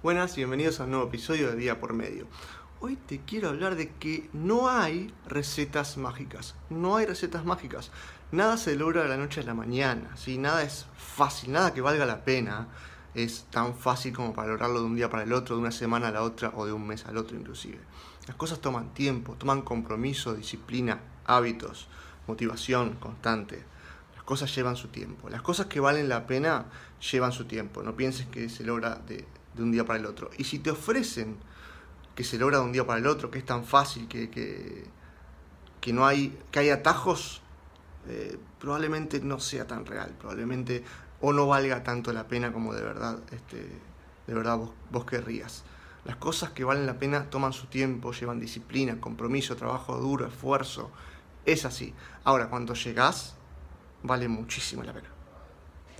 Buenas y bienvenidos a un nuevo episodio de Día por Medio. Hoy te quiero hablar de que no hay recetas mágicas. No hay recetas mágicas. Nada se logra de la noche a la mañana. ¿sí? Nada es fácil, nada que valga la pena es tan fácil como para lograrlo de un día para el otro, de una semana a la otra o de un mes al otro inclusive. Las cosas toman tiempo, toman compromiso, disciplina, hábitos, motivación constante. Cosas llevan su tiempo. Las cosas que valen la pena llevan su tiempo. No pienses que se logra de, de un día para el otro. Y si te ofrecen que se logra de un día para el otro, que es tan fácil, que, que, que no hay, que hay atajos, eh, probablemente no sea tan real, probablemente o no valga tanto la pena como de verdad, este, de verdad vos, vos querrías. Las cosas que valen la pena toman su tiempo, llevan disciplina, compromiso, trabajo duro, esfuerzo. Es así. Ahora, cuando llegás, vale muchísimo la pena.